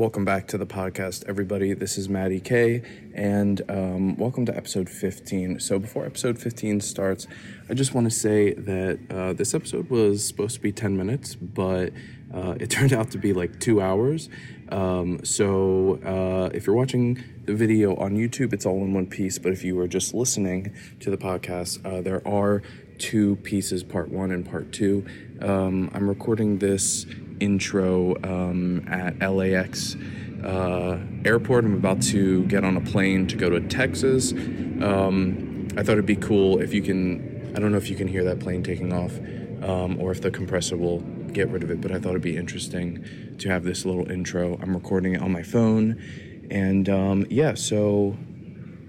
Welcome back to the podcast, everybody. This is Maddie K, and um, welcome to episode 15. So, before episode 15 starts, I just want to say that uh, this episode was supposed to be 10 minutes, but uh, it turned out to be like two hours. Um, so, uh, if you're watching the video on YouTube, it's all in one piece, but if you are just listening to the podcast, uh, there are two pieces part one and part two. Um, I'm recording this intro um, at LAX uh, airport. I'm about to get on a plane to go to Texas. Um, I thought it'd be cool if you can. I don't know if you can hear that plane taking off, um, or if the compressor will get rid of it. But I thought it'd be interesting to have this little intro. I'm recording it on my phone, and um, yeah. So.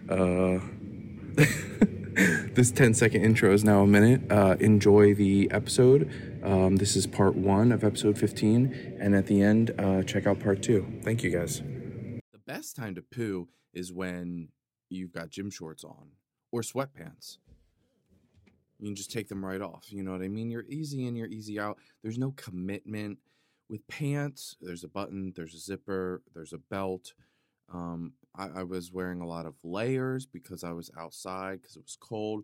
Uh, this 10 second intro is now a minute. Uh, enjoy the episode. Um, this is part one of episode 15. And at the end, uh, check out part two. Thank you guys. The best time to poo is when you've got gym shorts on or sweatpants. You can just take them right off. You know what I mean? You're easy in, you're easy out. There's no commitment. With pants, there's a button, there's a zipper, there's a belt. Um, I, I was wearing a lot of layers because I was outside because it was cold,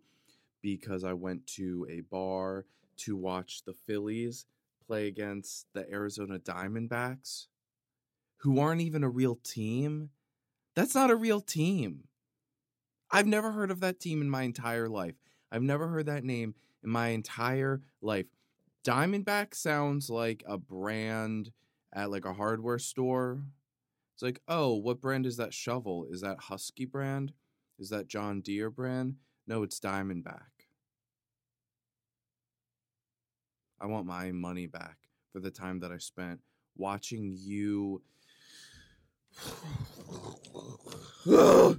because I went to a bar to watch the Phillies play against the Arizona Diamondbacks, who aren't even a real team. That's not a real team. I've never heard of that team in my entire life. I've never heard that name in my entire life. Diamondback sounds like a brand at like a hardware store it's like, oh, what brand is that shovel? Is that Husky brand? Is that John Deere brand? No, it's Diamondback. I want my money back for the time that I spent watching you.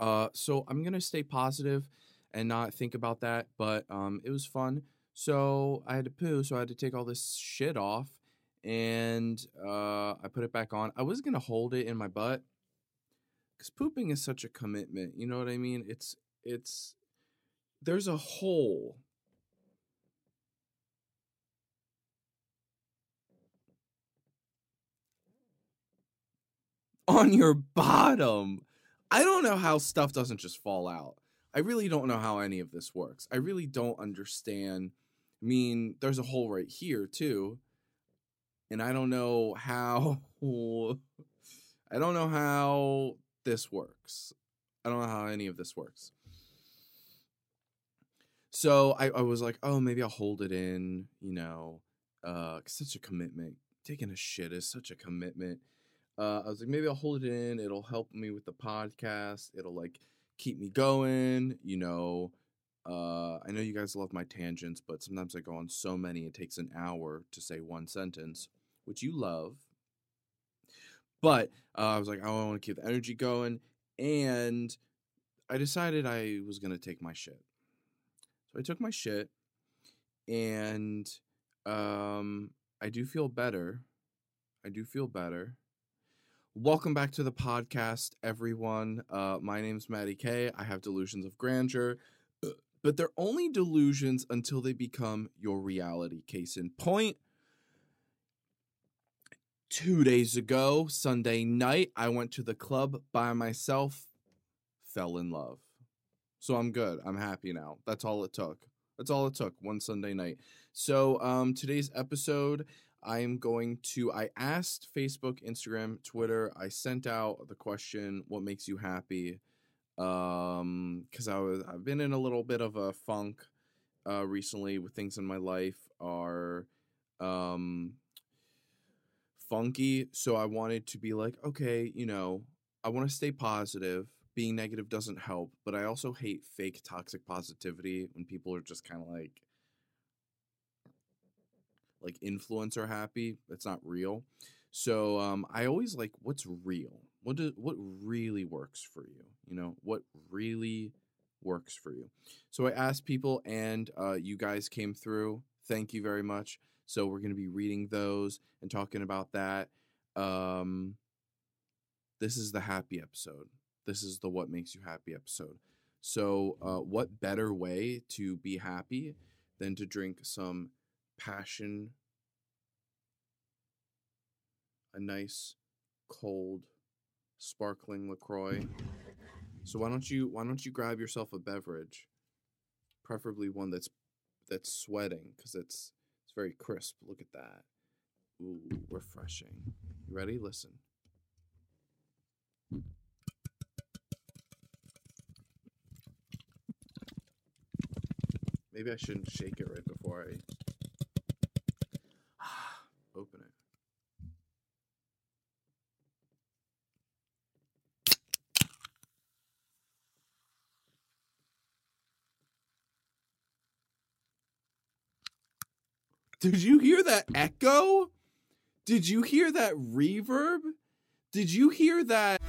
uh, so I'm gonna stay positive and not think about that, but um, it was fun. So I had to poo, so I had to take all this shit off and uh, I put it back on. I was gonna hold it in my butt because pooping is such a commitment. You know what I mean? It's it's there's a hole. On your bottom. I don't know how stuff doesn't just fall out. I really don't know how any of this works. I really don't understand. I mean, there's a hole right here, too and I don't know how I don't know how this works. I don't know how any of this works. So I, I was like, oh, maybe I'll hold it in, you know, uh, such a commitment. Taking a shit is such a commitment. Uh, I was like, maybe I'll hold it in. It'll help me with the podcast. It'll like keep me going, you know. Uh, I know you guys love my tangents, but sometimes I go on so many it takes an hour to say one sentence which you love. But uh, I was like, I want to keep the energy going. And I decided I was going to take my shit. So I took my shit and um, I do feel better. I do feel better. Welcome back to the podcast, everyone. Uh, my name's Maddie K. I have delusions of grandeur, uh, but they're only delusions until they become your reality. Case in point, two days ago, Sunday night, I went to the club by myself, fell in love. So I'm good. I'm happy now. That's all it took. That's all it took. One Sunday night. So um, today's episode, I am going to. I asked Facebook, Instagram, Twitter. I sent out the question, "What makes you happy?" Um, because I was I've been in a little bit of a funk uh recently with things in my life are um funky. So I wanted to be like, okay, you know, I want to stay positive. Being negative doesn't help, but I also hate fake toxic positivity when people are just kind of like like influencer happy. It's not real. So um, I always like what's real. What do, what really works for you? You know what really works for you. So I asked people, and uh, you guys came through. Thank you very much. So we're going to be reading those and talking about that. Um, this is the happy episode. This is the what makes you happy episode. So, uh, what better way to be happy than to drink some passion, a nice cold, sparkling LaCroix. So why don't you why don't you grab yourself a beverage, preferably one that's that's sweating because it's it's very crisp. Look at that. Ooh, refreshing. You ready? Listen. Maybe I shouldn't shake it right before I open it. Did you hear that echo? Did you hear that reverb? Did you hear that?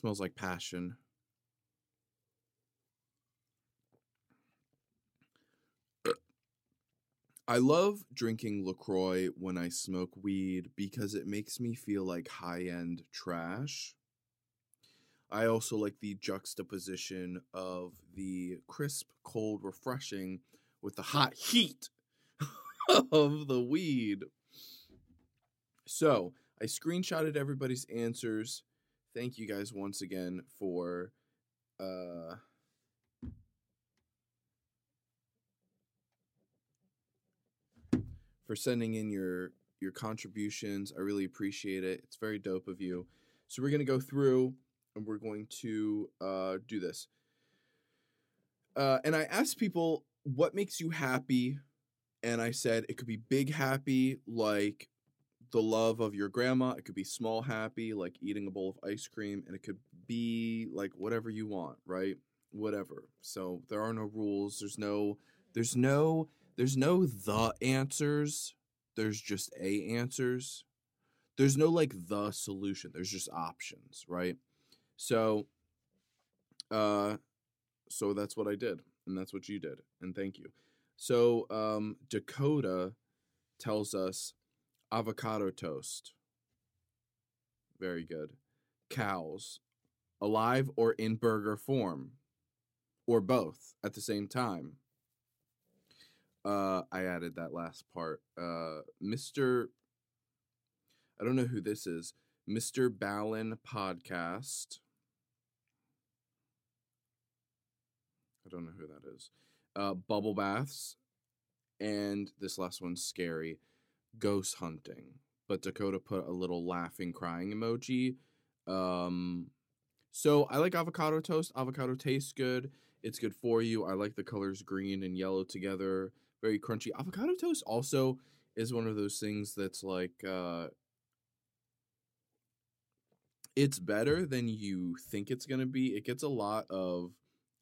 Smells like passion. I love drinking LaCroix when I smoke weed because it makes me feel like high end trash. I also like the juxtaposition of the crisp, cold, refreshing with the hot heat of the weed. So I screenshotted everybody's answers. Thank you guys once again for uh for sending in your your contributions. I really appreciate it. It's very dope of you. So we're gonna go through and we're going to uh, do this. Uh, and I asked people what makes you happy, and I said it could be big happy, like the love of your grandma. It could be small happy, like eating a bowl of ice cream, and it could be like whatever you want, right? Whatever. So there are no rules. There's no. There's no. There's no the answers. There's just a answers. There's no like the solution. There's just options, right? So, uh, so that's what I did, and that's what you did, and thank you. So, um, Dakota tells us avocado toast. Very good. Cows, alive or in burger form, or both at the same time. Uh, I added that last part. Uh, Mr. I don't know who this is. Mr. Ballen Podcast. I don't know who that is. Uh, bubble baths, and this last one's scary. Ghost hunting. But Dakota put a little laughing, crying emoji. Um, so I like avocado toast. Avocado tastes good. It's good for you. I like the colors green and yellow together. Very crunchy. Avocado toast also is one of those things that's like uh, it's better than you think it's gonna be. It gets a lot of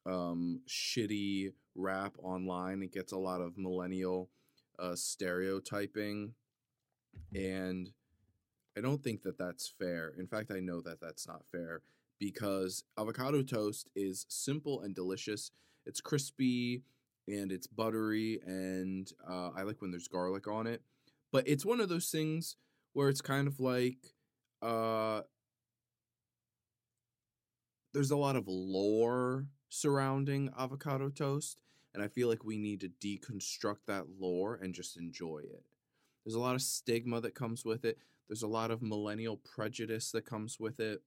um, shitty rap online. It gets a lot of millennial uh, stereotyping, and I don't think that that's fair. In fact, I know that that's not fair because avocado toast is simple and delicious. It's crispy and it's buttery, and uh, I like when there's garlic on it. But it's one of those things where it's kind of like uh, there's a lot of lore surrounding avocado toast, and I feel like we need to deconstruct that lore and just enjoy it. There's a lot of stigma that comes with it. There's a lot of millennial prejudice that comes with it.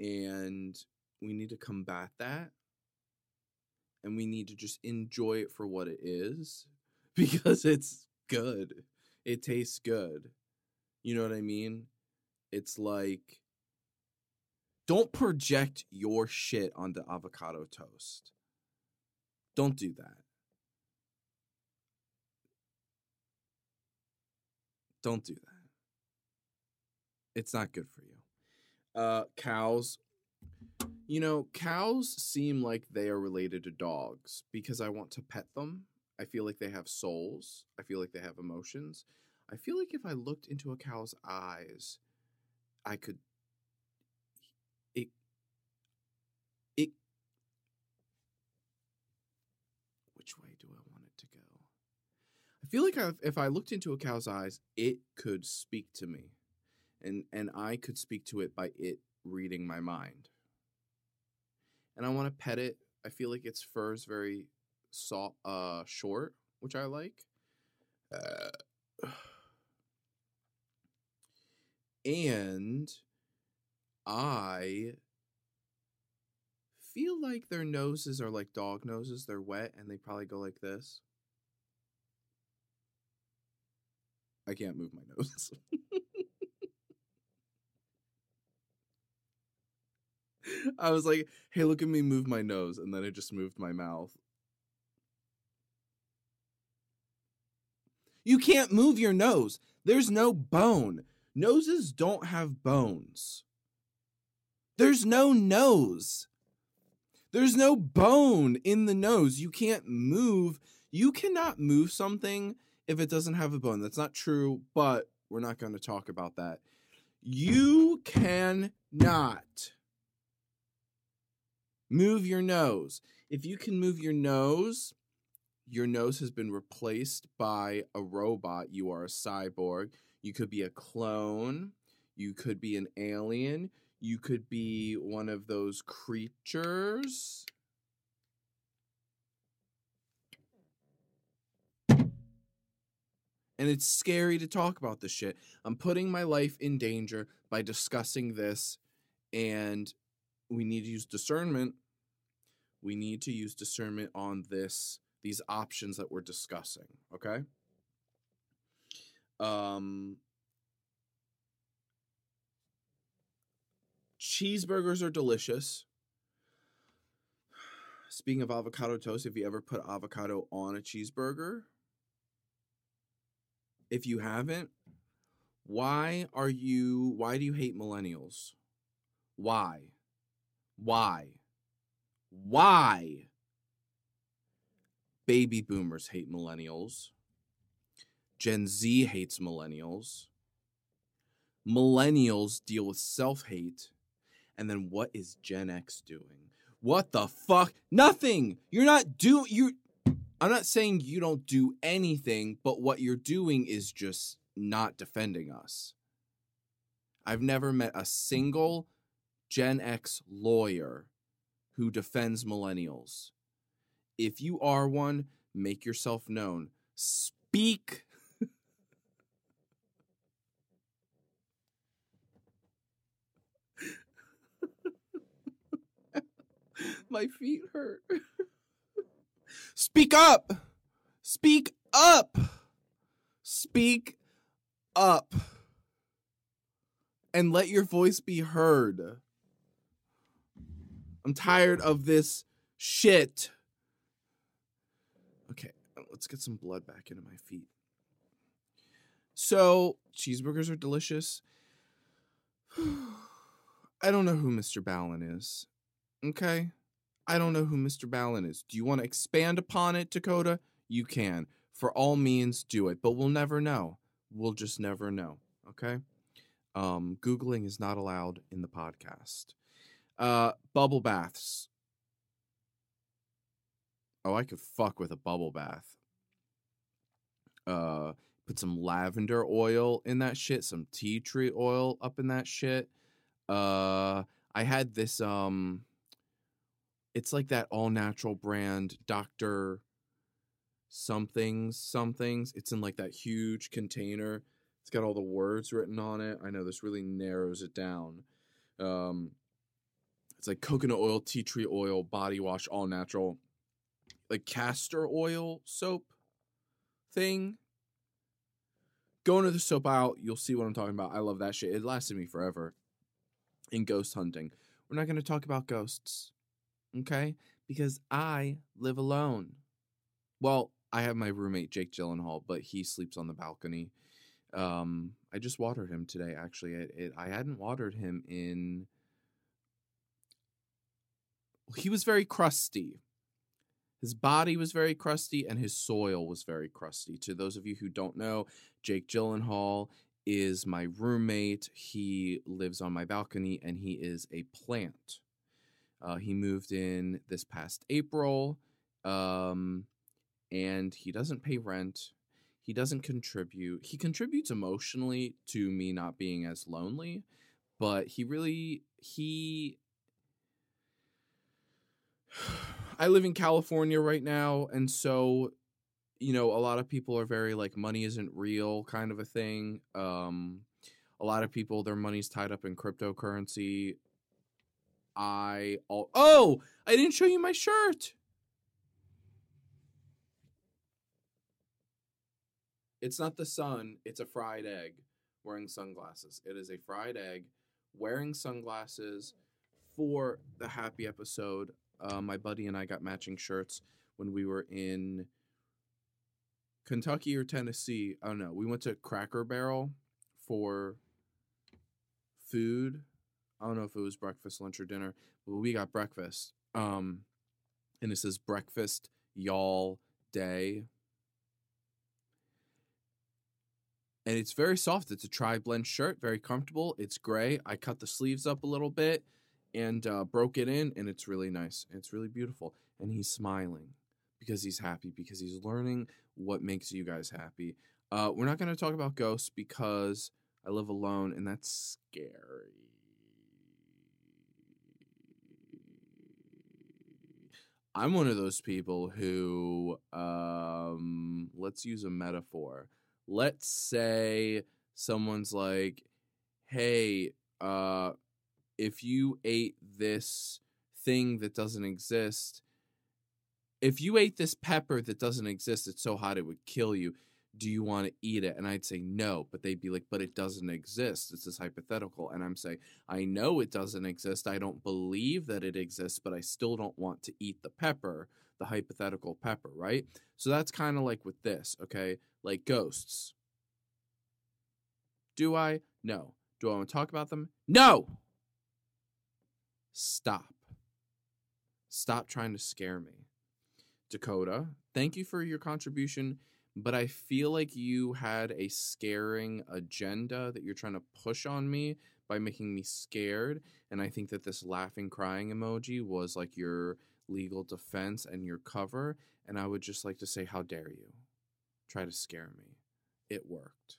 And we need to combat that. And we need to just enjoy it for what it is because it's good. It tastes good. You know what I mean? It's like don't project your shit onto avocado toast. Don't do that. Don't do that. It's not good for you. Uh, cows. You know, cows seem like they are related to dogs because I want to pet them. I feel like they have souls. I feel like they have emotions. I feel like if I looked into a cow's eyes, I could. It. It. Which way do I want it to go? I feel like I've, if I looked into a cow's eyes, it could speak to me, and and I could speak to it by it reading my mind. And I want to pet it. I feel like its fur is very soft, uh, short, which I like. Uh, and I feel like their noses are like dog noses. They're wet and they probably go like this. I can't move my nose. I was like, hey, look at me move my nose. And then I just moved my mouth. You can't move your nose. There's no bone. Noses don't have bones. There's no nose. There's no bone in the nose. You can't move. You cannot move something if it doesn't have a bone. That's not true, but we're not going to talk about that. Hmm. You cannot move your nose. If you can move your nose, your nose has been replaced by a robot. You are a cyborg. You could be a clone. You could be an alien. You could be one of those creatures. And it's scary to talk about this shit. I'm putting my life in danger by discussing this, and we need to use discernment. We need to use discernment on this, these options that we're discussing. Okay. Um, cheeseburgers are delicious. Speaking of avocado toast, have you ever put avocado on a cheeseburger, if you haven't, why are you why do you hate millennials? Why? Why? Why? Baby boomers hate millennials. Gen Z hates millennials. Millennials deal with self hate. And then what is Gen X doing? What the fuck? Nothing. You're not do you I'm not saying you don't do anything, but what you're doing is just not defending us. I've never met a single Gen X lawyer who defends millennials. If you are one, make yourself known. Speak. My feet hurt. Speak up. Speak up. Speak up. And let your voice be heard. I'm tired of this shit. Okay, let's get some blood back into my feet. So, cheeseburgers are delicious. I don't know who Mr. Ballen is. Okay? I don't know who Mr. Ballen is. Do you want to expand upon it, Dakota? You can. For all means, do it. But we'll never know. We'll just never know. Okay? Um, Googling is not allowed in the podcast. Uh, bubble baths. Oh, I could fuck with a bubble bath. Uh, put some lavender oil in that shit, some tea tree oil up in that shit. Uh, I had this um it's like that all natural brand Dr. somethings somethings. It's in like that huge container. It's got all the words written on it. I know this really narrows it down. Um it's like coconut oil, tea tree oil, body wash, all natural. Like castor oil soap thing. Go into the soap out, you'll see what I'm talking about. I love that shit. It lasted me forever in ghost hunting. We're not going to talk about ghosts okay? because I live alone. Well, I have my roommate Jake Gyllenhaal, but he sleeps on the balcony. Um, I just watered him today. Actually, it, it, I hadn't watered him in. He was very crusty. His body was very crusty, and his soil was very crusty. To those of you who don't know, Jake Gyllenhaal is my roommate. He lives on my balcony, and he is a plant. Uh, he moved in this past April, um, and he doesn't pay rent. He doesn't contribute. He contributes emotionally to me not being as lonely, but he really he. I live in California right now, and so you know a lot of people are very like money isn't real kind of a thing. Um, a lot of people their money's tied up in cryptocurrency. I oh I didn't show you my shirt. It's not the sun, it's a fried egg wearing sunglasses. It is a fried egg wearing sunglasses for the happy episode. Uh, my buddy and I got matching shirts when we were in Kentucky or Tennessee. I don't know. We went to Cracker Barrel for food. I don't know if it was breakfast, lunch, or dinner, but we got breakfast. Um, and it says breakfast y'all day and it's very soft. It's a tri blend shirt, very comfortable. It's gray. I cut the sleeves up a little bit and uh, broke it in, and it's really nice. It's really beautiful. And he's smiling because he's happy, because he's learning what makes you guys happy. Uh, we're not going to talk about ghosts because I live alone, and that's scary. I'm one of those people who, um, let's use a metaphor let's say someone's like, hey, uh, if you ate this thing that doesn't exist, if you ate this pepper that doesn't exist, it's so hot it would kill you. Do you want to eat it? And I'd say no, but they'd be like, but it doesn't exist. It's this hypothetical. And I'm saying, I know it doesn't exist. I don't believe that it exists, but I still don't want to eat the pepper, the hypothetical pepper, right? So that's kind of like with this, okay? Like ghosts. Do I? No. Do I want to talk about them? No! Stop. Stop trying to scare me. Dakota, thank you for your contribution, but I feel like you had a scaring agenda that you're trying to push on me by making me scared. And I think that this laughing, crying emoji was like your legal defense and your cover. And I would just like to say, how dare you try to scare me? It worked.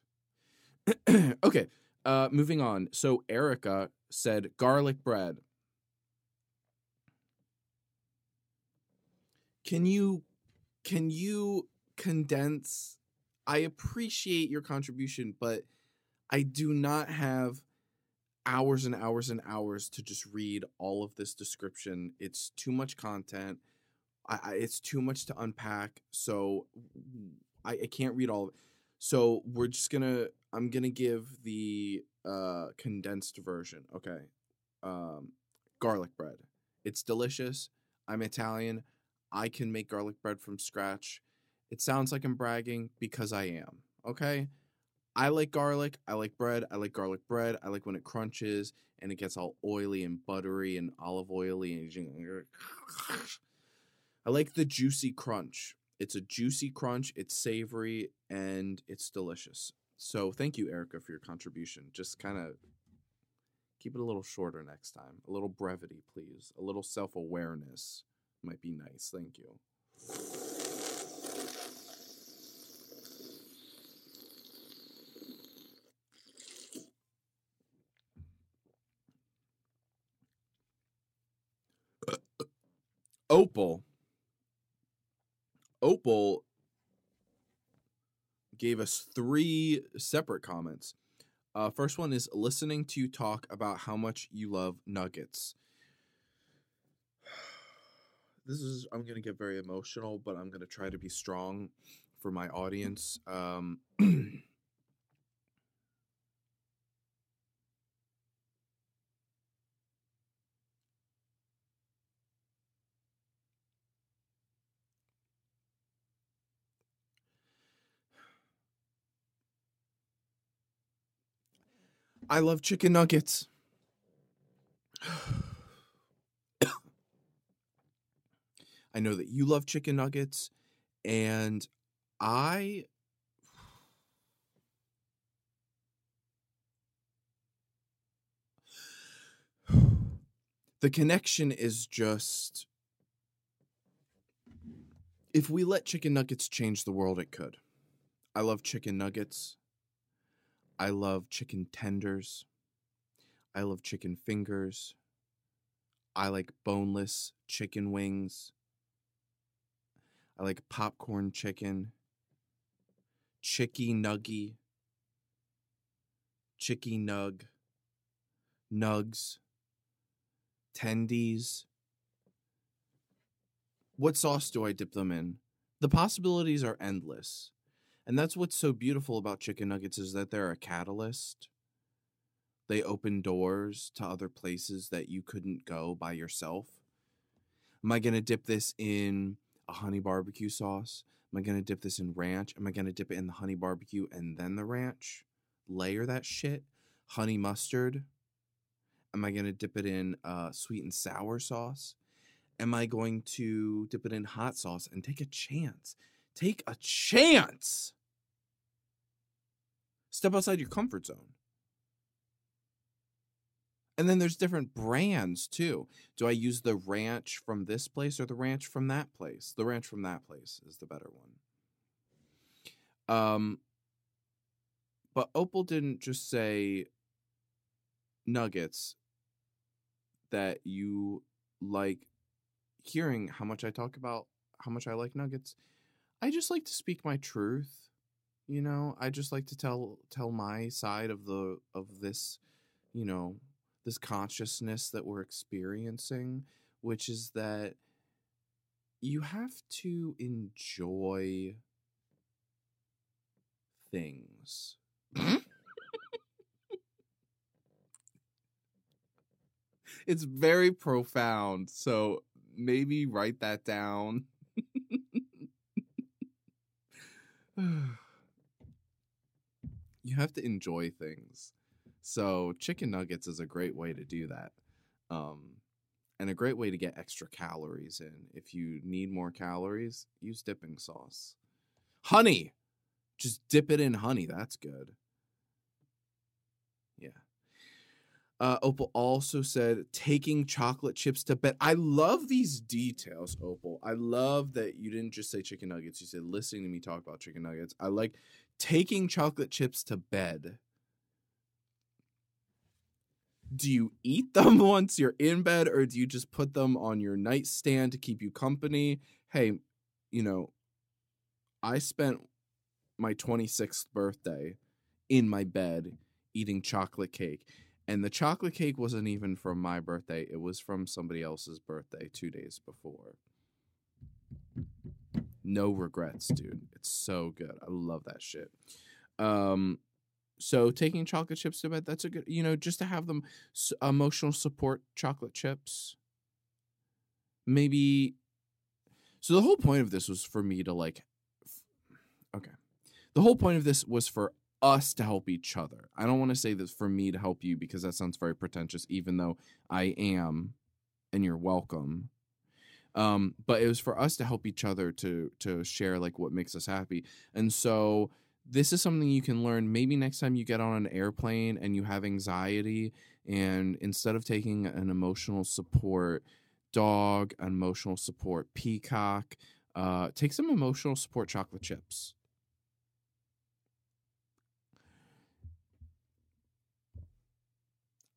okay, uh, moving on. So Erica said garlic bread. Can you can you condense I appreciate your contribution, but I do not have hours and hours and hours to just read all of this description. It's too much content. I, I it's too much to unpack. So I, I can't read all of it. So we're just gonna I'm gonna give the uh condensed version. Okay. Um garlic bread. It's delicious. I'm Italian. I can make garlic bread from scratch. It sounds like I'm bragging because I am. Okay? I like garlic. I like bread. I like garlic bread. I like when it crunches and it gets all oily and buttery and olive oily and I like the juicy crunch. It's a juicy crunch, it's savory and it's delicious. So thank you, Erica, for your contribution. Just kind of keep it a little shorter next time. A little brevity, please. A little self awareness might be nice. Thank you. Opal. Opal gave us three separate comments. Uh, first one is listening to you talk about how much you love nuggets. This is, I'm going to get very emotional, but I'm going to try to be strong for my audience. Um, I love chicken nuggets. I know that you love chicken nuggets, and I. The connection is just. If we let chicken nuggets change the world, it could. I love chicken nuggets. I love chicken tenders. I love chicken fingers. I like boneless chicken wings. I like popcorn chicken, chicky nuggy, chicky nug, nugs, tendies. What sauce do I dip them in? The possibilities are endless. And that's what's so beautiful about chicken nuggets is that they're a catalyst. They open doors to other places that you couldn't go by yourself. Am I going to dip this in a honey barbecue sauce? Am I going to dip this in ranch? Am I going to dip it in the honey barbecue and then the ranch? Layer that shit? Honey mustard? Am I going to dip it in uh, sweet and sour sauce? Am I going to dip it in hot sauce and take a chance? Take a chance. Step outside your comfort zone. And then there's different brands too. Do I use the ranch from this place or the ranch from that place? The ranch from that place is the better one. Um but Opal didn't just say nuggets that you like hearing how much I talk about how much I like nuggets. I just like to speak my truth. You know, I just like to tell tell my side of the of this, you know, this consciousness that we're experiencing, which is that you have to enjoy things. it's very profound. So maybe write that down. you have to enjoy things. So chicken nuggets is a great way to do that. Um, and a great way to get extra calories in. If you need more calories, use dipping sauce. Honey. Just dip it in honey. That's good. Yeah. Uh, Opal also said taking chocolate chips to bed. I love these details, Opal. I love that you didn't just say chicken nuggets. You said listening to me talk about chicken nuggets. I like taking chocolate chips to bed. Do you eat them once you're in bed, or do you just put them on your nightstand to keep you company? Hey, you know, I spent my 26th birthday in my bed eating chocolate cake. And the chocolate cake wasn't even from my birthday, it was from somebody else's birthday two days before. No regrets, dude. It's so good. I love that shit. Um, so taking chocolate chips to bed, that's a good, you know, just to have them emotional support chocolate chips. Maybe. So the whole point of this was for me to like. Okay. The whole point of this was for us to help each other. I don't want to say this for me to help you because that sounds very pretentious, even though I am, and you're welcome. Um, but it was for us to help each other to to share like what makes us happy. And so this is something you can learn maybe next time you get on an airplane and you have anxiety and instead of taking an emotional support dog, emotional support peacock, uh, take some emotional support chocolate chips.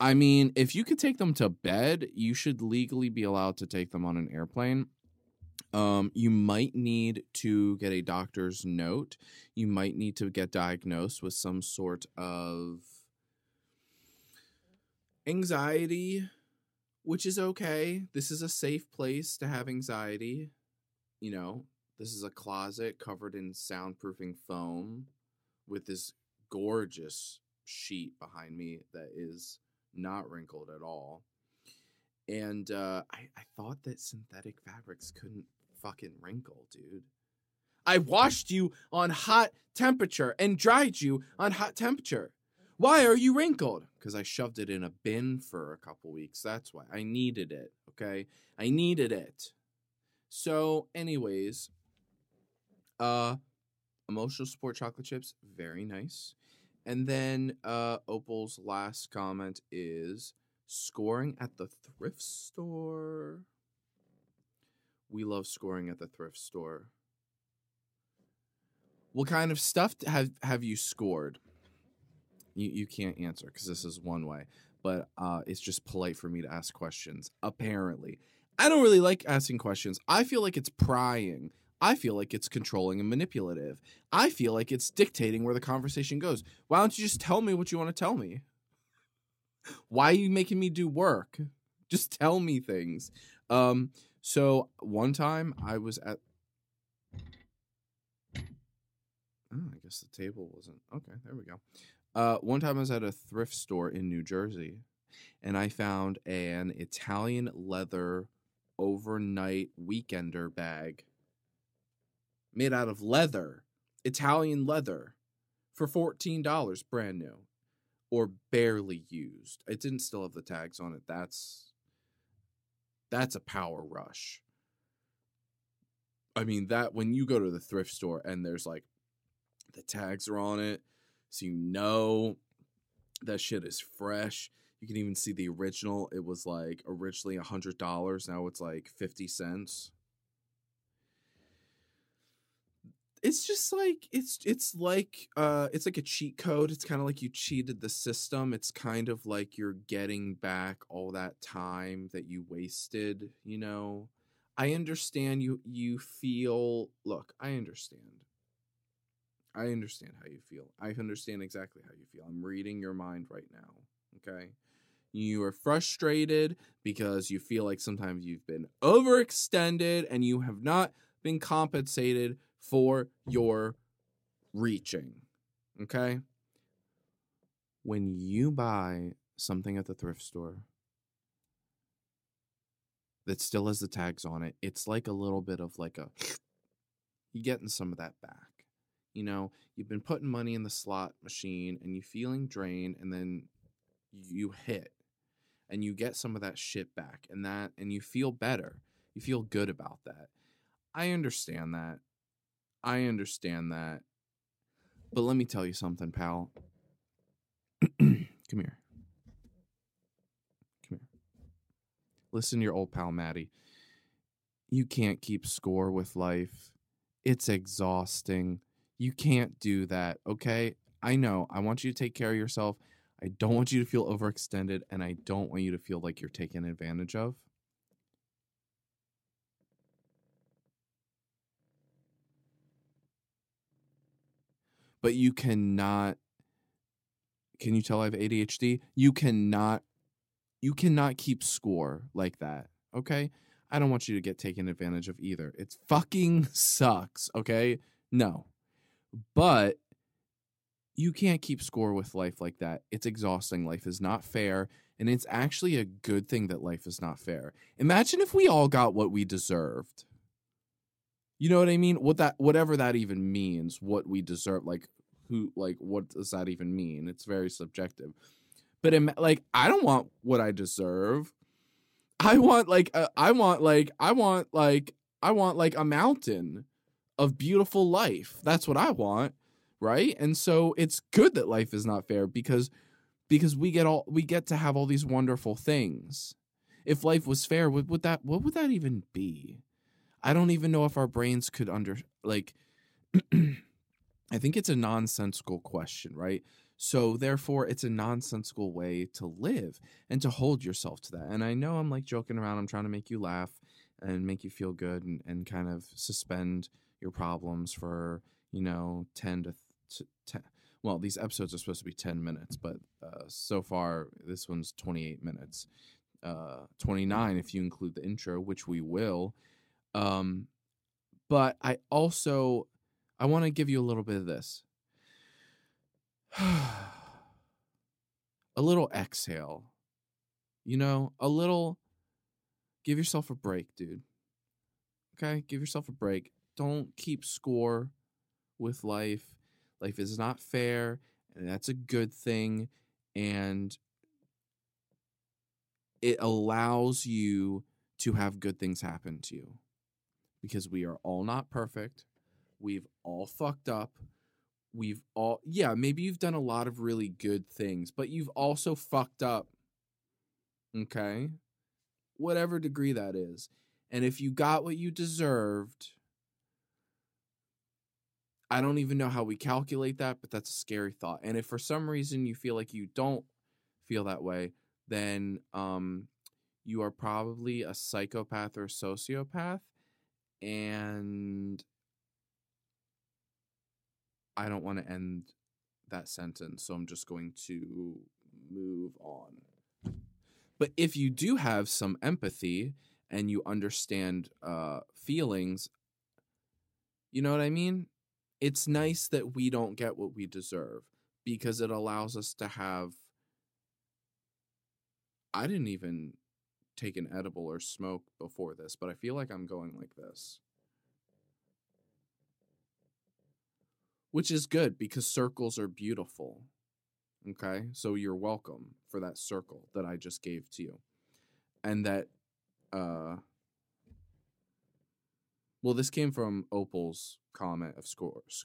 I mean, if you could take them to bed, you should legally be allowed to take them on an airplane. Um, you might need to get a doctor's note. You might need to get diagnosed with some sort of anxiety, which is okay. This is a safe place to have anxiety. You know, this is a closet covered in soundproofing foam with this gorgeous sheet behind me that is not wrinkled at all. And uh, I, I thought that synthetic fabrics couldn't fucking wrinkle, dude. I washed you on hot temperature and dried you on hot temperature. Why are you wrinkled? Because I shoved it in a bin for a couple weeks. That's why. I needed it. Okay. I needed it. So, anyways, uh, emotional support chocolate chips, very nice. And then uh Opal's last comment is scoring at the thrift store. We love scoring at the thrift store. What kind of stuff have have you scored? You you can't answer because this is one way, but uh, it's just polite for me to ask questions. Apparently, I don't really like asking questions. I feel like it's prying. I feel like it's controlling and manipulative. I feel like it's dictating where the conversation goes. Why don't you just tell me what you want to tell me? Why are you making me do work? Just tell me things. Um, so one time I was at Oh, I guess the table wasn't. Okay, there we go. Uh, one time I was at a thrift store in New Jersey and I found an Italian leather overnight weekender bag made out of leather, Italian leather, for $14 brand new or barely used. It didn't still have the tags on it. That's that's a power rush. I mean that when you go to the thrift store and there's like the tags are on it, so you know that shit is fresh. You can even see the original. It was like originally a hundred dollars. Now it's like fifty cents. It's just like it's it's like uh it's like a cheat code. It's kind of like you cheated the system. It's kind of like you're getting back all that time that you wasted, you know. I understand you you feel look, I understand. I understand how you feel. I understand exactly how you feel. I'm reading your mind right now. Okay. You are frustrated because you feel like sometimes you've been overextended and you have not been compensated for your reaching. Okay. When you buy something at the thrift store that still has the tags on it, it's like a little bit of like a, you getting some of that back you know, you've been putting money in the slot machine and you feeling drained and then you hit and you get some of that shit back and that and you feel better. You feel good about that. I understand that. I understand that. But let me tell you something, pal. Come here. Come here. Listen to your old pal Maddie. You can't keep score with life. It's exhausting. You can't do that, okay? I know. I want you to take care of yourself. I don't want you to feel overextended, and I don't want you to feel like you're taken advantage of. But you cannot. Can you tell I have ADHD? You cannot. You cannot keep score like that, okay? I don't want you to get taken advantage of either. It fucking sucks, okay? No. But you can't keep score with life like that. It's exhausting. Life is not fair. And it's actually a good thing that life is not fair. Imagine if we all got what we deserved. You know what I mean? What that whatever that even means, what we deserve, like who like what does that even mean? It's very subjective. But im- like I don't want what I deserve. I want like a, I want like I want like I want like a mountain of beautiful life. That's what I want, right? And so it's good that life is not fair because because we get all we get to have all these wonderful things. If life was fair, what would that what would that even be? I don't even know if our brains could under like I think it's a nonsensical question, right? So therefore it's a nonsensical way to live and to hold yourself to that. And I know I'm like joking around, I'm trying to make you laugh and make you feel good and, and kind of suspend your problems for you know 10 to, 10 well these episodes are supposed to be 10 minutes but uh, so far this one's 28 minutes uh, 29 if you include the intro which we will um, but i also i want to give you a little bit of this. A little exhale you know? A little give yourself a break dude. Okay? Give yourself a break. Don't keep score with life. Life is not fair, and that's a good thing and it allows you to have good things happen to you because we are all not perfect. We've all fucked up. We've all yeah maybe you've done a lot of really good things but you've also fucked up. Okay? Whatever degree that is. And if you got what you deserved I don't even know how we calculate that, but that's a scary thought. And if for some reason you feel like you don't feel that way, then um, you are probably a psychopath or a sociopath. And I don't want to end that sentence, so I'm just going to move on. But if you do have some empathy and you understand uh, feelings, you know what I mean? it's nice that we don't get what we deserve because it allows us to have I didn't even take an edible or smoke before this, but I feel like I'm going like this. Which is good because circles are beautiful. Okay? So you're welcome for that circle that I just gave to you. And that uh well, this came from Opal's comment of scores.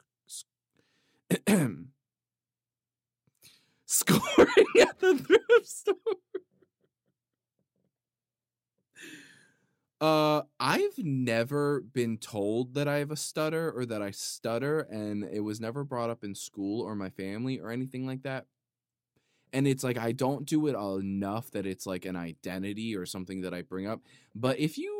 Scoring at the thrift store. Uh, I've never been told that I have a stutter or that I stutter, and it was never brought up in school or my family or anything like that. And it's like I don't do it enough that it's like an identity or something that I bring up. But if you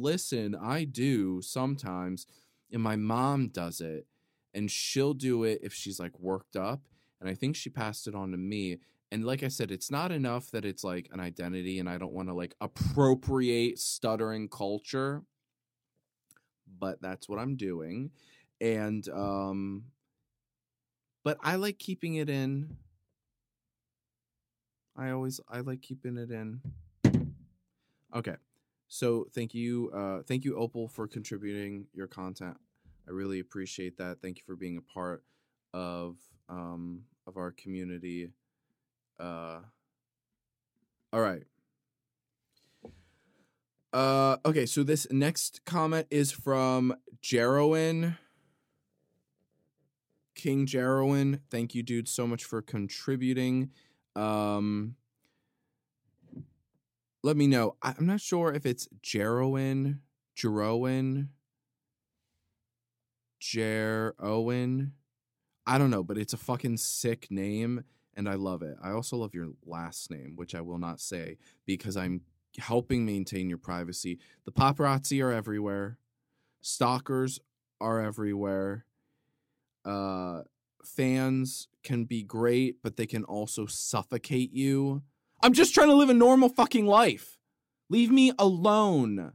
listen, I do sometimes, and my mom does it, and she'll do it if she's like worked up. And I think she passed it on to me. And like I said, it's not enough that it's like an identity, and I don't want to like appropriate stuttering culture, but that's what I'm doing. And, um, but I like keeping it in. I always, I like keeping it in. Okay. So thank you, uh, thank you, Opal, for contributing your content. I really appreciate that. Thank you for being a part of um, of our community. Uh, all right. Uh, okay, so this next comment is from Jerowin. King Jerowin. Thank you, dude, so much for contributing. Um, let me know. I'm not sure if it's Jerowin, Jerowin, Jer Owen. I don't know, but it's a fucking sick name and I love it. I also love your last name, which I will not say because I'm helping maintain your privacy. The paparazzi are everywhere. Stalkers are everywhere. Uh fans can be great, but they can also suffocate you. I'm just trying to live a normal fucking life. Leave me alone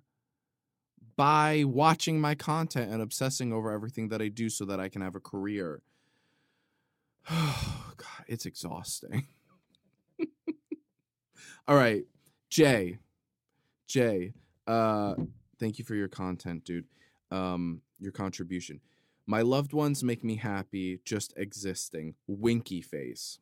by watching my content and obsessing over everything that I do so that I can have a career. God, it's exhausting. All right, Jay. Jay, uh, thank you for your content, dude. Um, your contribution. My loved ones make me happy just existing. Winky face.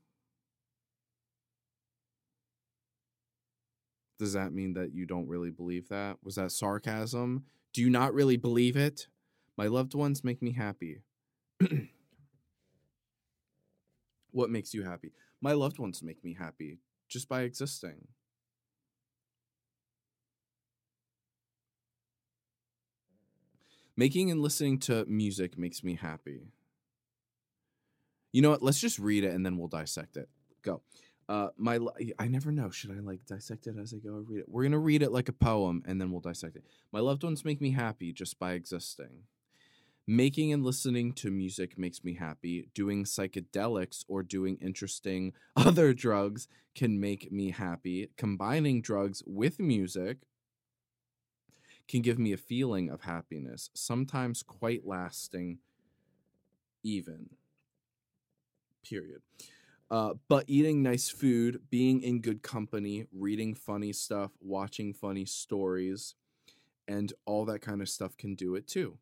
Does that mean that you don't really believe that? Was that sarcasm? Do you not really believe it? My loved ones make me happy. what makes you happy? My loved ones make me happy just by existing. Making and listening to music makes me happy. You know what? Let's just read it and then we'll dissect it. Go. Uh, my I never know. Should I like dissect it as I go or read it? We're gonna read it like a poem and then we'll dissect it. My loved ones make me happy just by existing. Making and listening to music makes me happy. Doing psychedelics or doing interesting other drugs can make me happy. Combining drugs with music can give me a feeling of happiness, sometimes quite lasting, even. Period. Uh, but eating nice food, being in good company, reading funny stuff, watching funny stories, and all that kind of stuff can do it too.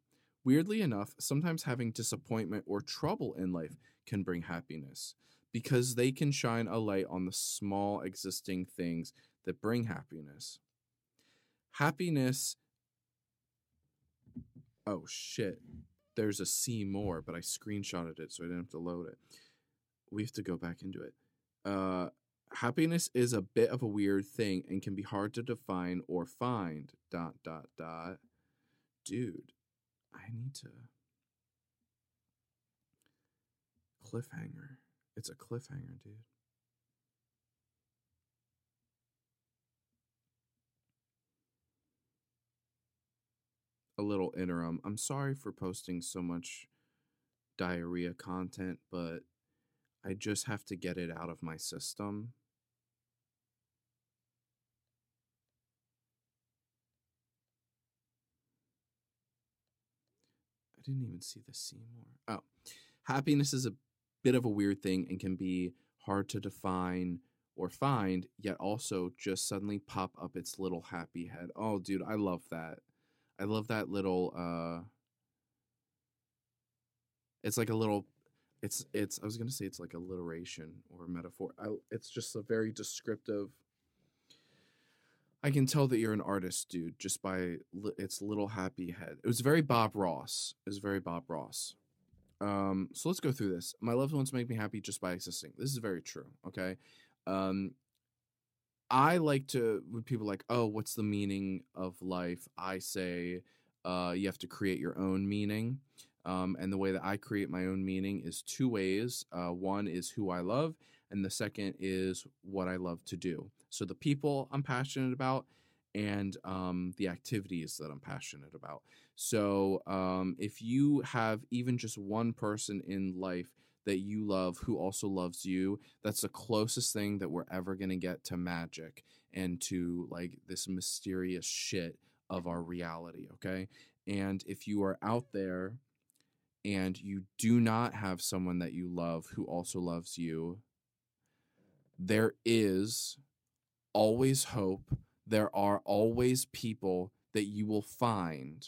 Weirdly enough, sometimes having disappointment or trouble in life can bring happiness. because they can shine a light on the small existing things that bring happiness. Happiness. Oh shit. There's a see more, but I screenshotted it so I didn't have to load it. We have to go back into it. Uh, happiness is a bit of a weird thing and can be hard to define or find. Dot dot dot. Dude, I need to. Cliffhanger. It's a cliffhanger, dude. A little interim. I'm sorry for posting so much diarrhea content, but I just have to get it out of my system. I didn't even see the see more. Oh, happiness is a bit of a weird thing and can be hard to define or find, yet also just suddenly pop up its little happy head. Oh, dude, I love that. I love that little uh it's like a little it's it's I was to say it's like alliteration or metaphor. I, it's just a very descriptive I can tell that you're an artist, dude, just by li- its little happy head. It was very Bob Ross. It was very Bob Ross. Um, so let's go through this. My loved ones make me happy just by existing. This is very true. Okay. Um, I like to when people like, oh, what's the meaning of life? I say, uh, you have to create your own meaning. Um, and the way that I create my own meaning is two ways. Uh, one is who I love, and the second is what I love to do. So the people I'm passionate about and um, the activities that I'm passionate about. So um, if you have even just one person in life that you love who also loves you, that's the closest thing that we're ever going to get to magic and to like this mysterious shit of our reality. Okay. And if you are out there and you do not have someone that you love who also loves you, there is always hope. There are always people that you will find.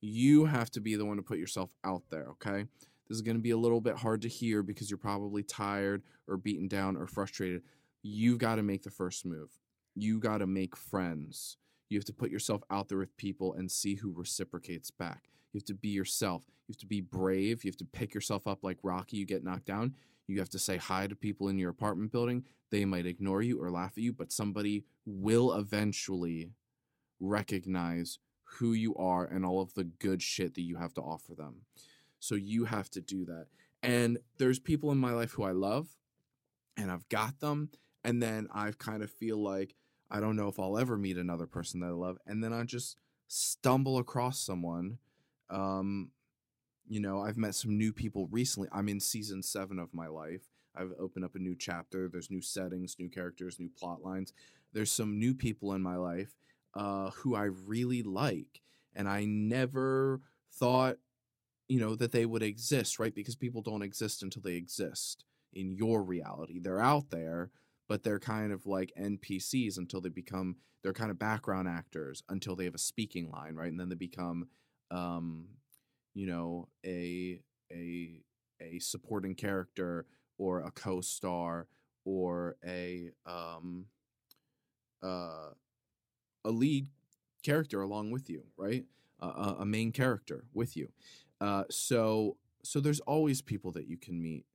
You have to be the one to put yourself out there, okay? This is going to be a little bit hard to hear because you're probably tired or beaten down or frustrated. You've got to make the first move. You got to make friends. You have to put yourself out there with people and see who reciprocates back. You have to be yourself. You have to be brave. You have to pick yourself up like Rocky. You get knocked down. You have to say hi to people in your apartment building. They might ignore you or laugh at you, but somebody will eventually recognize who you are and all of the good shit that you have to offer them. So you have to do that. And there's people in my life who I love and I've got them. And then I kind of feel like I don't know if I'll ever meet another person that I love. And then I just stumble across someone. Um, you know, I've met some new people recently. I'm in season seven of my life. I've opened up a new chapter. There's new settings, new characters, new plot lines. There's some new people in my life uh, who I really like. And I never thought, you know, that they would exist, right? Because people don't exist until they exist in your reality. They're out there, but they're kind of like NPCs until they become, they're kind of background actors until they have a speaking line, right? And then they become, um, you know, a, a, a supporting character or a co-star or a um uh a lead character along with you right? Uh, a main character with you. Uh so so there's always people that you can meet.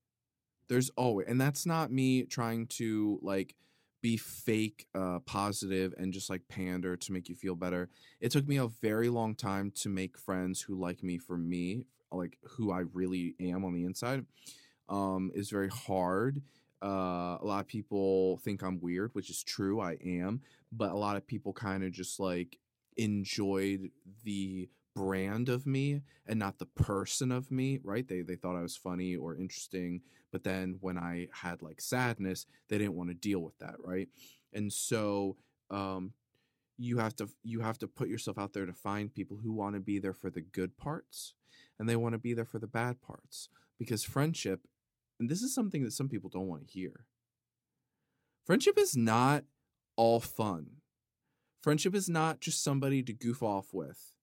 There's always and that's not me trying to like be fake uh positive and just like pander to make you feel better it took me a very long time to make friends who like me for me like who i really am on the inside um, is very hard. Uh, a lot of people think I'm weird, which is true. I am, but a lot of people kind of just like enjoyed the brand of me and not the person of me, right? They they thought I was funny or interesting, but then when I had like sadness, they didn't want to deal with that, right? And so um you have to you have to put yourself out there to find people who want to be there for the good parts and they want to be there for the bad parts because friendship and this is something that some people don't want to hear. Friendship is not all fun. Friendship is not just somebody to goof off with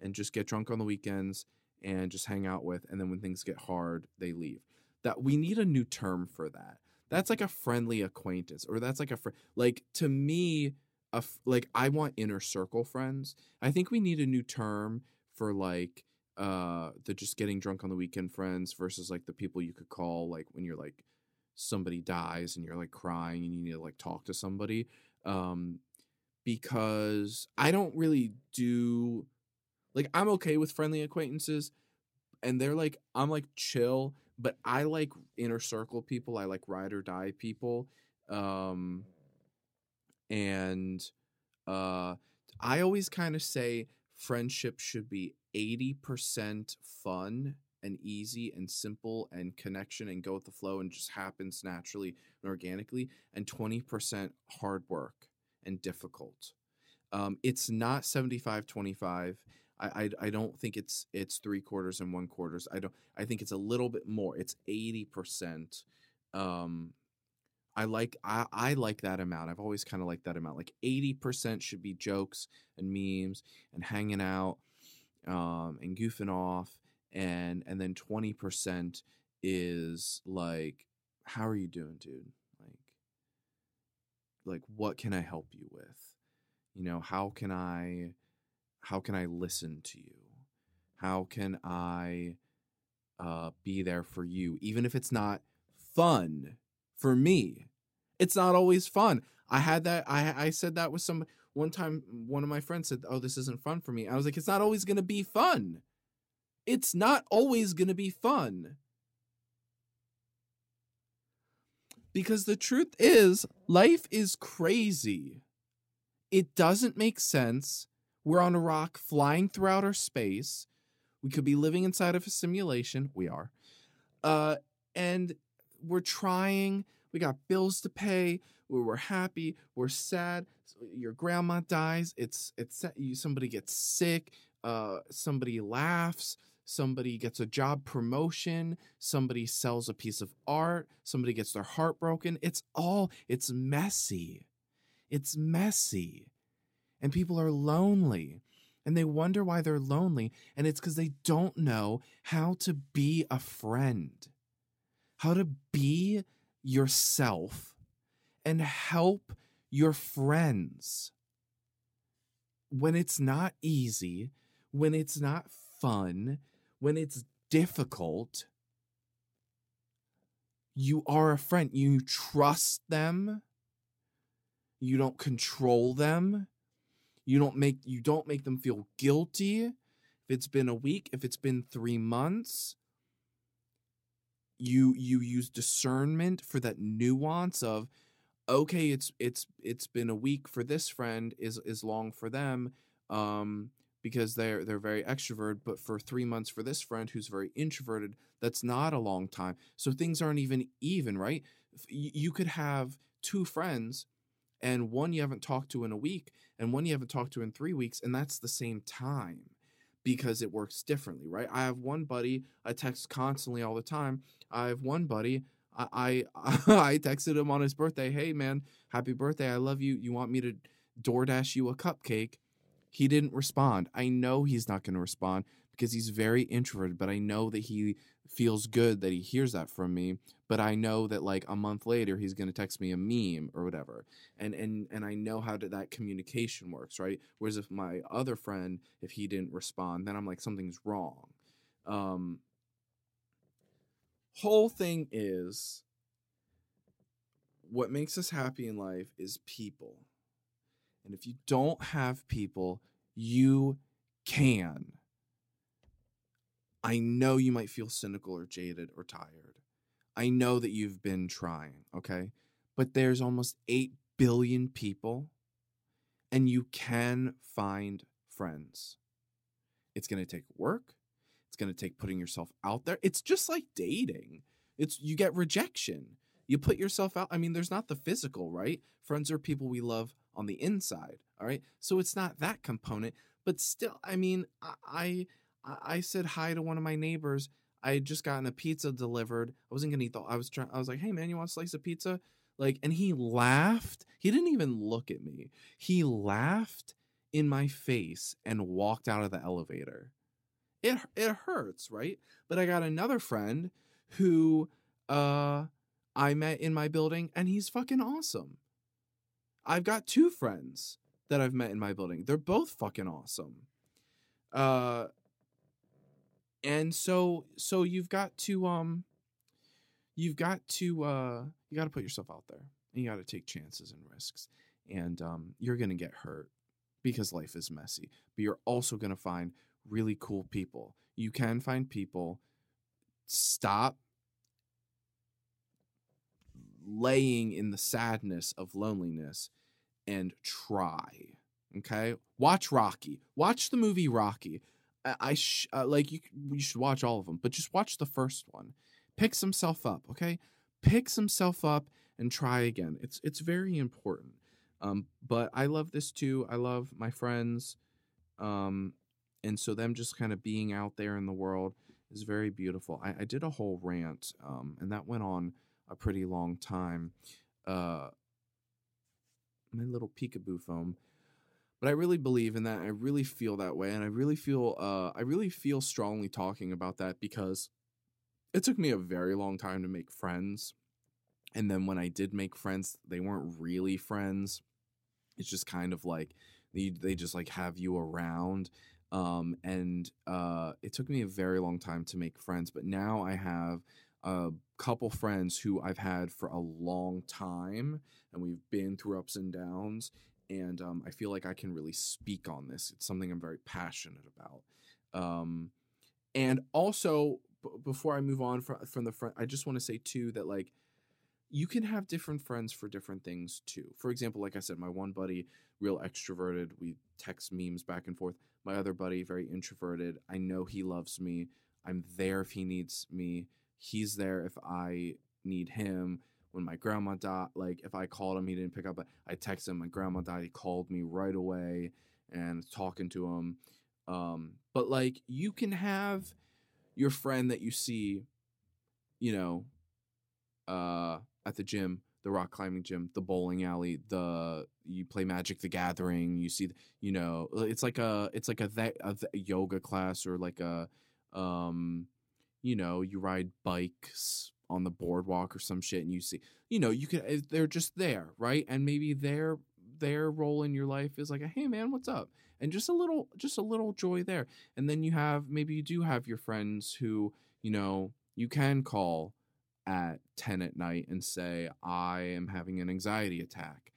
and just get drunk on the weekends and just hang out with. And then when things get hard, they leave. that we need a new term for that that's like a friendly acquaintance or that's like a fr- like to me a f- like i want inner circle friends i think we need a new term for like uh the just getting drunk on the weekend friends versus like the people you could call like when you're like somebody dies and you're like crying and you need to like talk to somebody um because i don't really do like i'm okay with friendly acquaintances and they're like i'm like chill but i like inner circle people i like ride or die people um and uh i always kind of say friendship should be 80% fun and easy and simple and connection and go with the flow and just happens naturally and organically and 20% hard work and difficult. Um, it's not 75 25 I, I I don't think it's it's three quarters and one quarters. I don't. I think it's a little bit more. It's eighty percent. Um, I like I I like that amount. I've always kind of liked that amount. Like eighty percent should be jokes and memes and hanging out, um, and goofing off, and and then twenty percent is like, how are you doing, dude? Like, like what can I help you with? You know, how can I how can I listen to you? How can I uh, be there for you, even if it's not fun for me? It's not always fun. I had that. I I said that with some one time. One of my friends said, "Oh, this isn't fun for me." I was like, "It's not always going to be fun. It's not always going to be fun." Because the truth is, life is crazy. It doesn't make sense we're on a rock flying through outer space. We could be living inside of a simulation. We are. Uh, and we're trying. We got bills to pay. We're happy. We're sad. Your grandma dies. It's it's somebody gets sick. Uh, somebody laughs. Somebody gets a job promotion. Somebody sells a piece of art. Somebody gets their heart broken. It's all. It's messy. It's messy and people are lonely and they wonder why they're lonely and it's because they don't know how to be a friend how to be yourself and help your friends. When it's not easy when it's not fun when it's difficult you are a friend. You trust them. You don't control them you don't make you don't make them feel guilty if it's been a week, if it's been 3 months. You you use discernment for that nuance of okay, it's it's it's been a week for this friend is is long for them um because they're they're very extroverted but for 3 months for this friend who's very introverted that's not a long time so things aren't even even right you could have two friends and one you haven't talked to in a week and one you haven't talked to in three weeks and that's the same time because it works differently right? I have one buddy i text constantly all the time. I have one buddy i i, I texted him on his birthday hey man happy birthday i love you. You want me to doordash you a cupcake? He didn't respond. I know he's not going to respond because he's very introverted but i know that he feels good that he hears that from me but i know that like a month later he's going to text me a meme or whatever and and and i know how to, that communication works right? Whereas if my other friend if he didn't respond then i'm like something's wrong. Um whole thing is what makes us happy in life is people and if you don't have people you can I know you might feel cynical or jaded or tired. I know that you've been trying, okay? But there's almost 8 billion people and you can find friends. It's going to take work. It's going to take putting yourself out there. It's just like dating. It's you get rejection. You put yourself out. I mean, there's not the physical, right? Friends are people we love on the inside, all right? So it's not that component, but still, I mean, I I said hi to one of my neighbors. I had just gotten a pizza delivered. I wasn't gonna eat the. I was trying. I was like, "Hey man, you want a slice of pizza?" Like, and he laughed. He didn't even look at me. He laughed in my face and walked out of the elevator. It it hurts, right? But I got another friend who uh I met in my building and he's fucking awesome. I've got two friends that I've met in my building. They're both fucking awesome. Uh and so so you've got to um you've got to uh you got to put yourself out there and you got to take chances and risks and um you're going to get hurt because life is messy but you're also going to find really cool people. You can find people stop laying in the sadness of loneliness and try okay? Watch rocky. Watch the movie rocky i, sh- uh, like you you should watch all of them but just watch the first one. Picks himself up okay? Picks himself up and try again. It's it's very important. Um but i love this too. I love my friends um and so them just kind of being out there in the world is very beautiful. I, I did a whole rant um and that went on a pretty long time. Uh my little peekaboo foam but I really believe in that. I really feel that way, and I really feel uh, I really feel strongly talking about that because it took me a very long time to make friends, and then when I did make friends, they weren't really friends. It's just kind of like they they just like have you around, um, and uh, it took me a very long time to make friends. But now I have a couple friends who I've had for a long time, and we've been through ups and downs and um, I feel like I can really speak on this. It's something I'm very passionate about. Um, and also, b- before I move on from from the front, I just want to say too that like you can have different friends for different things too. For example, like I said, my one buddy, real extroverted, we text memes back and forth. My other buddy, very introverted. I know he loves me. I'm there if he needs me. He's there if I need him when my grandma died, like if I called him, he didn't pick up. But I texted him. My grandma died. He called me right away and talking to him. Um, but like you can have your friend that you see, you know, uh, at the gym, the rock climbing gym, the bowling alley, the you play Magic the Gathering. You see, you know, it's like a it's like a, th- a th- yoga class or like a, um, you know, you ride bikes on the boardwalk or some shit and you see you know you can eh, they're just there right? And maybe their their role in your life is like a, hey man what's up? And just a little just a little joy there. And then you have maybe you do have your friends who you know you can call at 10 at night and say i am having an anxiety attack.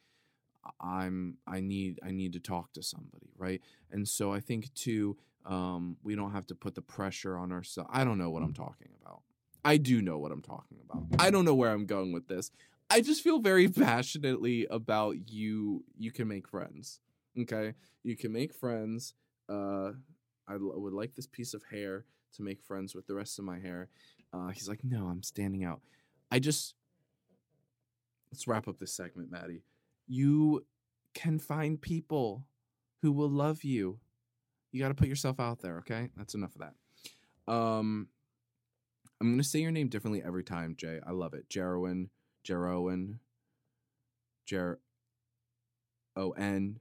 I'm i need i need to talk to somebody right? And so i think too um we don't have to put the pressure on ourselves i don't know what i'm talking about I do know what I'm talking about. I don't know where I'm going with this. I just feel very passionately about you. You can make friends. Okay, you can make friends. Uh, I l- would like this piece of hair to make friends with the rest of my hair. Uh, he's like, no, I'm standing out. I just let's wrap up this segment, Maddie. You can find people who will love you. You got to put yourself out there. Okay, that's enough of that. Um, I'm gonna say your name differently every time, Jay. I love it. Jerowin, Jerowin, Jer O N.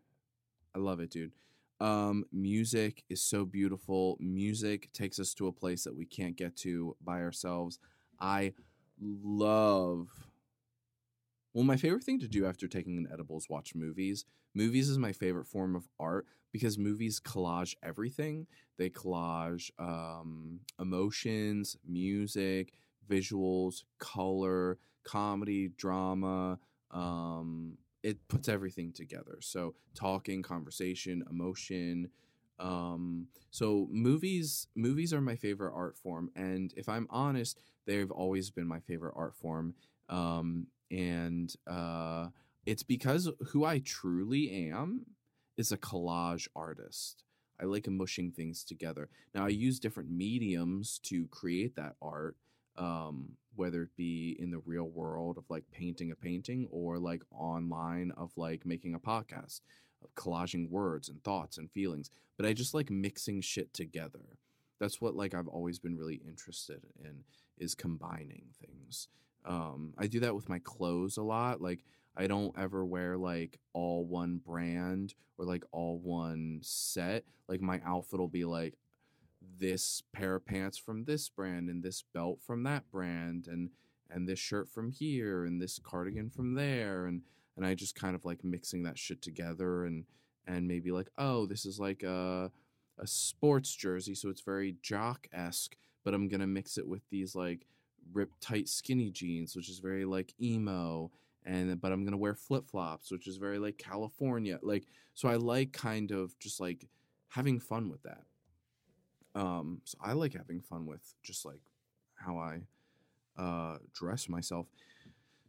I love it, dude. Um, music is so beautiful. Music takes us to a place that we can't get to by ourselves. I love. Well, my favorite thing to do after taking an edible is watch movies. Movies is my favorite form of art because movies collage everything. They collage um, emotions, music, visuals, color, comedy, drama. Um, it puts everything together. So talking, conversation, emotion. Um, so movies, movies are my favorite art form, and if I'm honest, they've always been my favorite art form. Um, and uh, it's because who I truly am is a collage artist. I like mushing things together. Now I use different mediums to create that art, um, whether it be in the real world of like painting a painting or like online of like making a podcast, of collaging words and thoughts and feelings. But I just like mixing shit together. That's what like I've always been really interested in is combining things. Um, I do that with my clothes a lot. Like I don't ever wear like all one brand or like all one set. Like my outfit will be like this pair of pants from this brand and this belt from that brand and and this shirt from here and this cardigan from there and and I just kind of like mixing that shit together and and maybe like oh this is like a a sports jersey so it's very jock esque but I'm gonna mix it with these like ripped tight skinny jeans which is very like emo and but I'm gonna wear flip flops which is very like California like so I like kind of just like having fun with that um so I like having fun with just like how I uh dress myself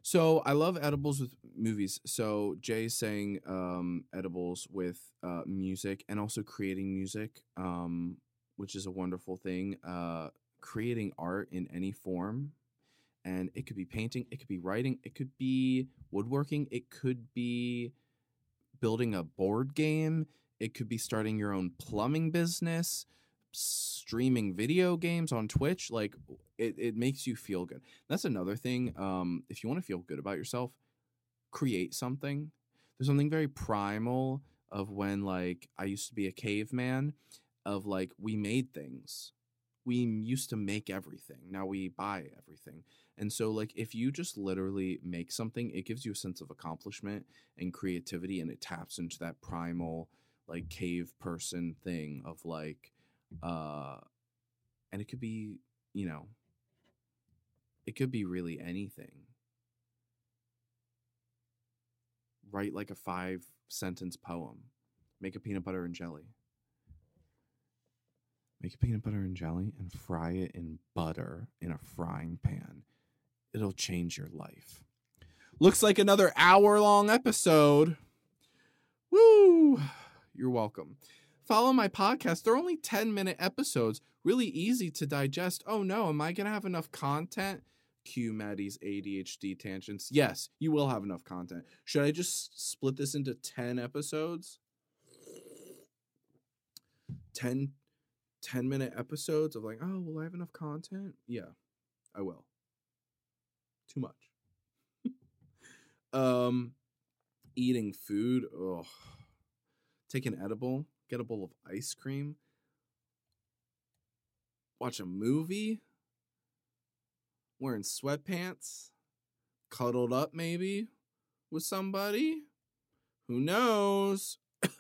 so I love edibles with movies. So Jay's saying um, edibles with uh, music and also creating music, um, which is a wonderful thing. Uh, creating art in any form, and it could be painting, it could be writing, it could be woodworking, it could be building a board game, it could be starting your own plumbing business, streaming video games on Twitch. Like it, it makes you feel good. That's another thing. Um, if you want to feel good about yourself, create something. There's something very primal of when like I used to be a caveman of like we made things. We used to make everything. Now we buy everything. And so like if you just literally make something, it gives you a sense of accomplishment and creativity and it taps into that primal like cave person thing of like uh and it could be, you know, it could be really anything. Write like a five sentence poem. Make a peanut butter and jelly. Make a peanut butter and jelly and fry it in butter in a frying pan. It'll change your life. Looks like another hour long episode. Woo! You're welcome. Follow my podcast. They're only 10 minute episodes, really easy to digest. Oh no, am I going to have enough content? Cue Maddie's ADHD tangents. Yes, you will have enough content. Should I just split this into 10 episodes? 10, 10 minute episodes of like, oh, will I have enough content? Yeah, I will. Too much. um, eating food. Oh, take an edible. Get a bowl of ice cream. Watch a movie wearing sweatpants, cuddled up maybe with somebody. Who knows?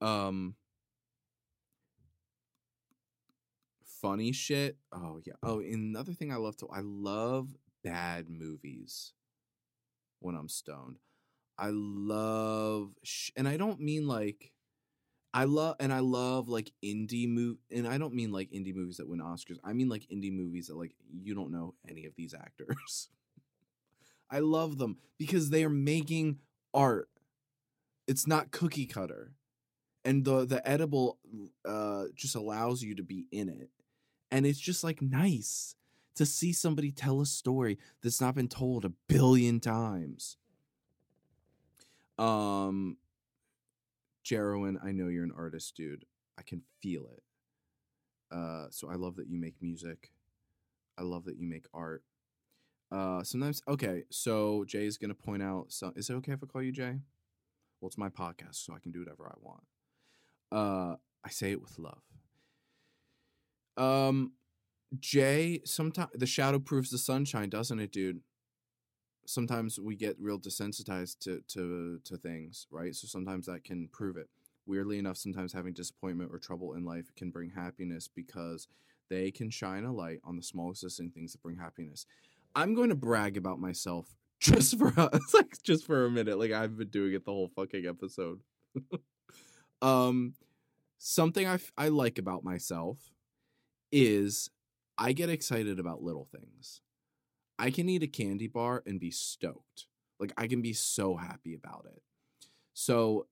um funny shit. Oh yeah. Oh, another thing I love to I love bad movies when I'm stoned. I love sh- and I don't mean like I love and I love like indie movie and I don't mean like indie movies that win Oscars. I mean like indie movies that like you don't know any of these actors. I love them because they are making art. It's not cookie cutter. And the the edible uh just allows you to be in it. And it's just like nice to see somebody tell a story that's not been told a billion times. Um Jerwin, I know you're an artist, dude. I can feel it. Uh, so I love that you make music. I love that you make art. Uh, sometimes, okay, so Jay's gonna point out. So, is it okay if I call you Jay? Well, it's my podcast, so I can do whatever I want. Uh, I say it with love. Um, Jay, sometimes the shadow proves the sunshine, doesn't it, dude? sometimes we get real desensitized to to to things, right? So sometimes that can prove it. Weirdly enough, sometimes having disappointment or trouble in life can bring happiness because they can shine a light on the small existing things that bring happiness. I'm going to brag about myself just for us, like just for a minute. Like I've been doing it the whole fucking episode. um, something I I like about myself is I get excited about little things. I can eat a candy bar and be stoked. Like I can be so happy about it. So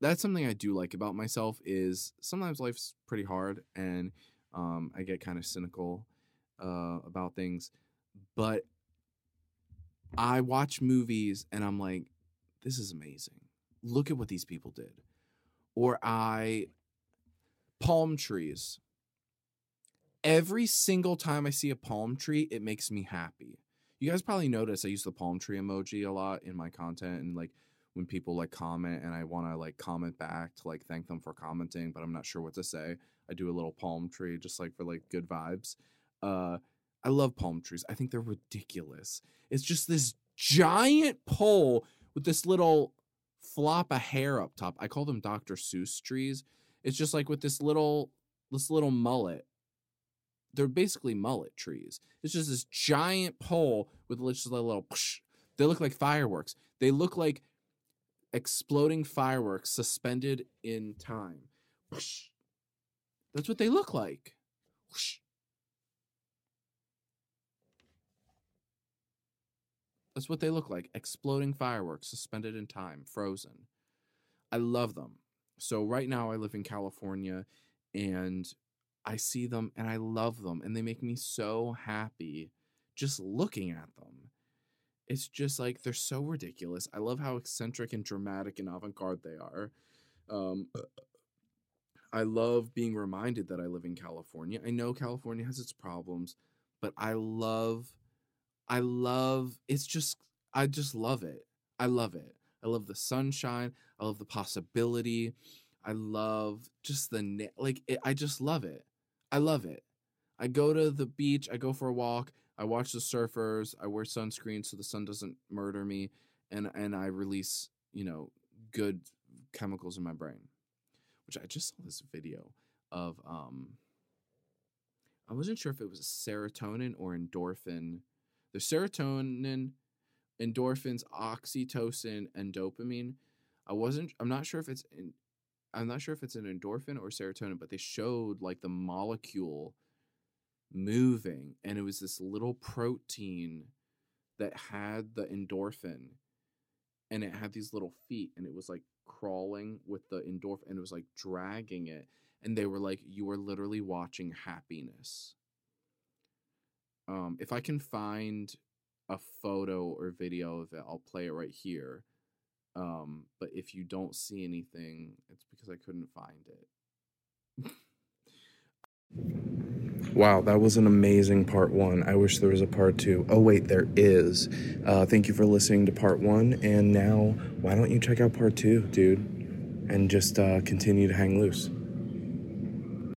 that's something I do like about myself is sometimes life's pretty hard and um, I get kind of cynical uh, about things, but I watch movies and I'm like, this is amazing. Look at what these people did. Or I palm trees every single time I see a palm tree, it makes me happy. You guys probably notice I use the palm tree emoji a lot in my content and like when people like comment and I want to like comment back to like thank them for commenting, but I'm not sure what to say. I do a little palm tree just like for like good vibes. Uh I love palm trees. I think they're ridiculous. It's just this giant pole with this little flop of hair up top. I call them Dr. Seuss trees. It's just like with this little this little mullet. They're basically mullet trees. It's just this giant pole with just a little. Psh. They look like fireworks. They look like exploding fireworks suspended in time. Psh. That's what they look like. Psh. That's what they look like exploding fireworks suspended in time, frozen. I love them. So, right now, I live in California and I see them and I love them and they make me so happy just looking at them. It's just like they're so ridiculous. I love how eccentric and dramatic and avant garde they are. Um, I love being reminded that I live in California. I know California has its problems, but I love I love it's just I just love it. I love it. I love the sunshine. I love the possibility. I love just the like it, I just love it. I love it. I go to the beach, I go for a walk, I watch the surfers, I wear sunscreen so the sun doesn't murder me and and I release, you know, good chemicals in my brain. Which I just saw this video of um I wasn't sure if it was serotonin or endorphin the serotonin, endorphins, oxytocin, and dopamine. I wasn't. I'm not sure if it's. I'm not sure if it's an endorphin or serotonin, but they showed like the molecule moving, and it was this little protein that had the endorphin, and it had these little feet, and it was like crawling with the endorphin, and it was like dragging it, and they were like, "You are literally watching happiness." Um, if I can find a photo or video of it, I'll play it right here. Um, but if you don't see anything, it's because I couldn't find it. wow, that was an amazing part one. I wish there was a part two. Oh, wait, there is. Uh, thank you for listening to part one. And now, why don't you check out part two, dude? And just uh, continue to hang loose.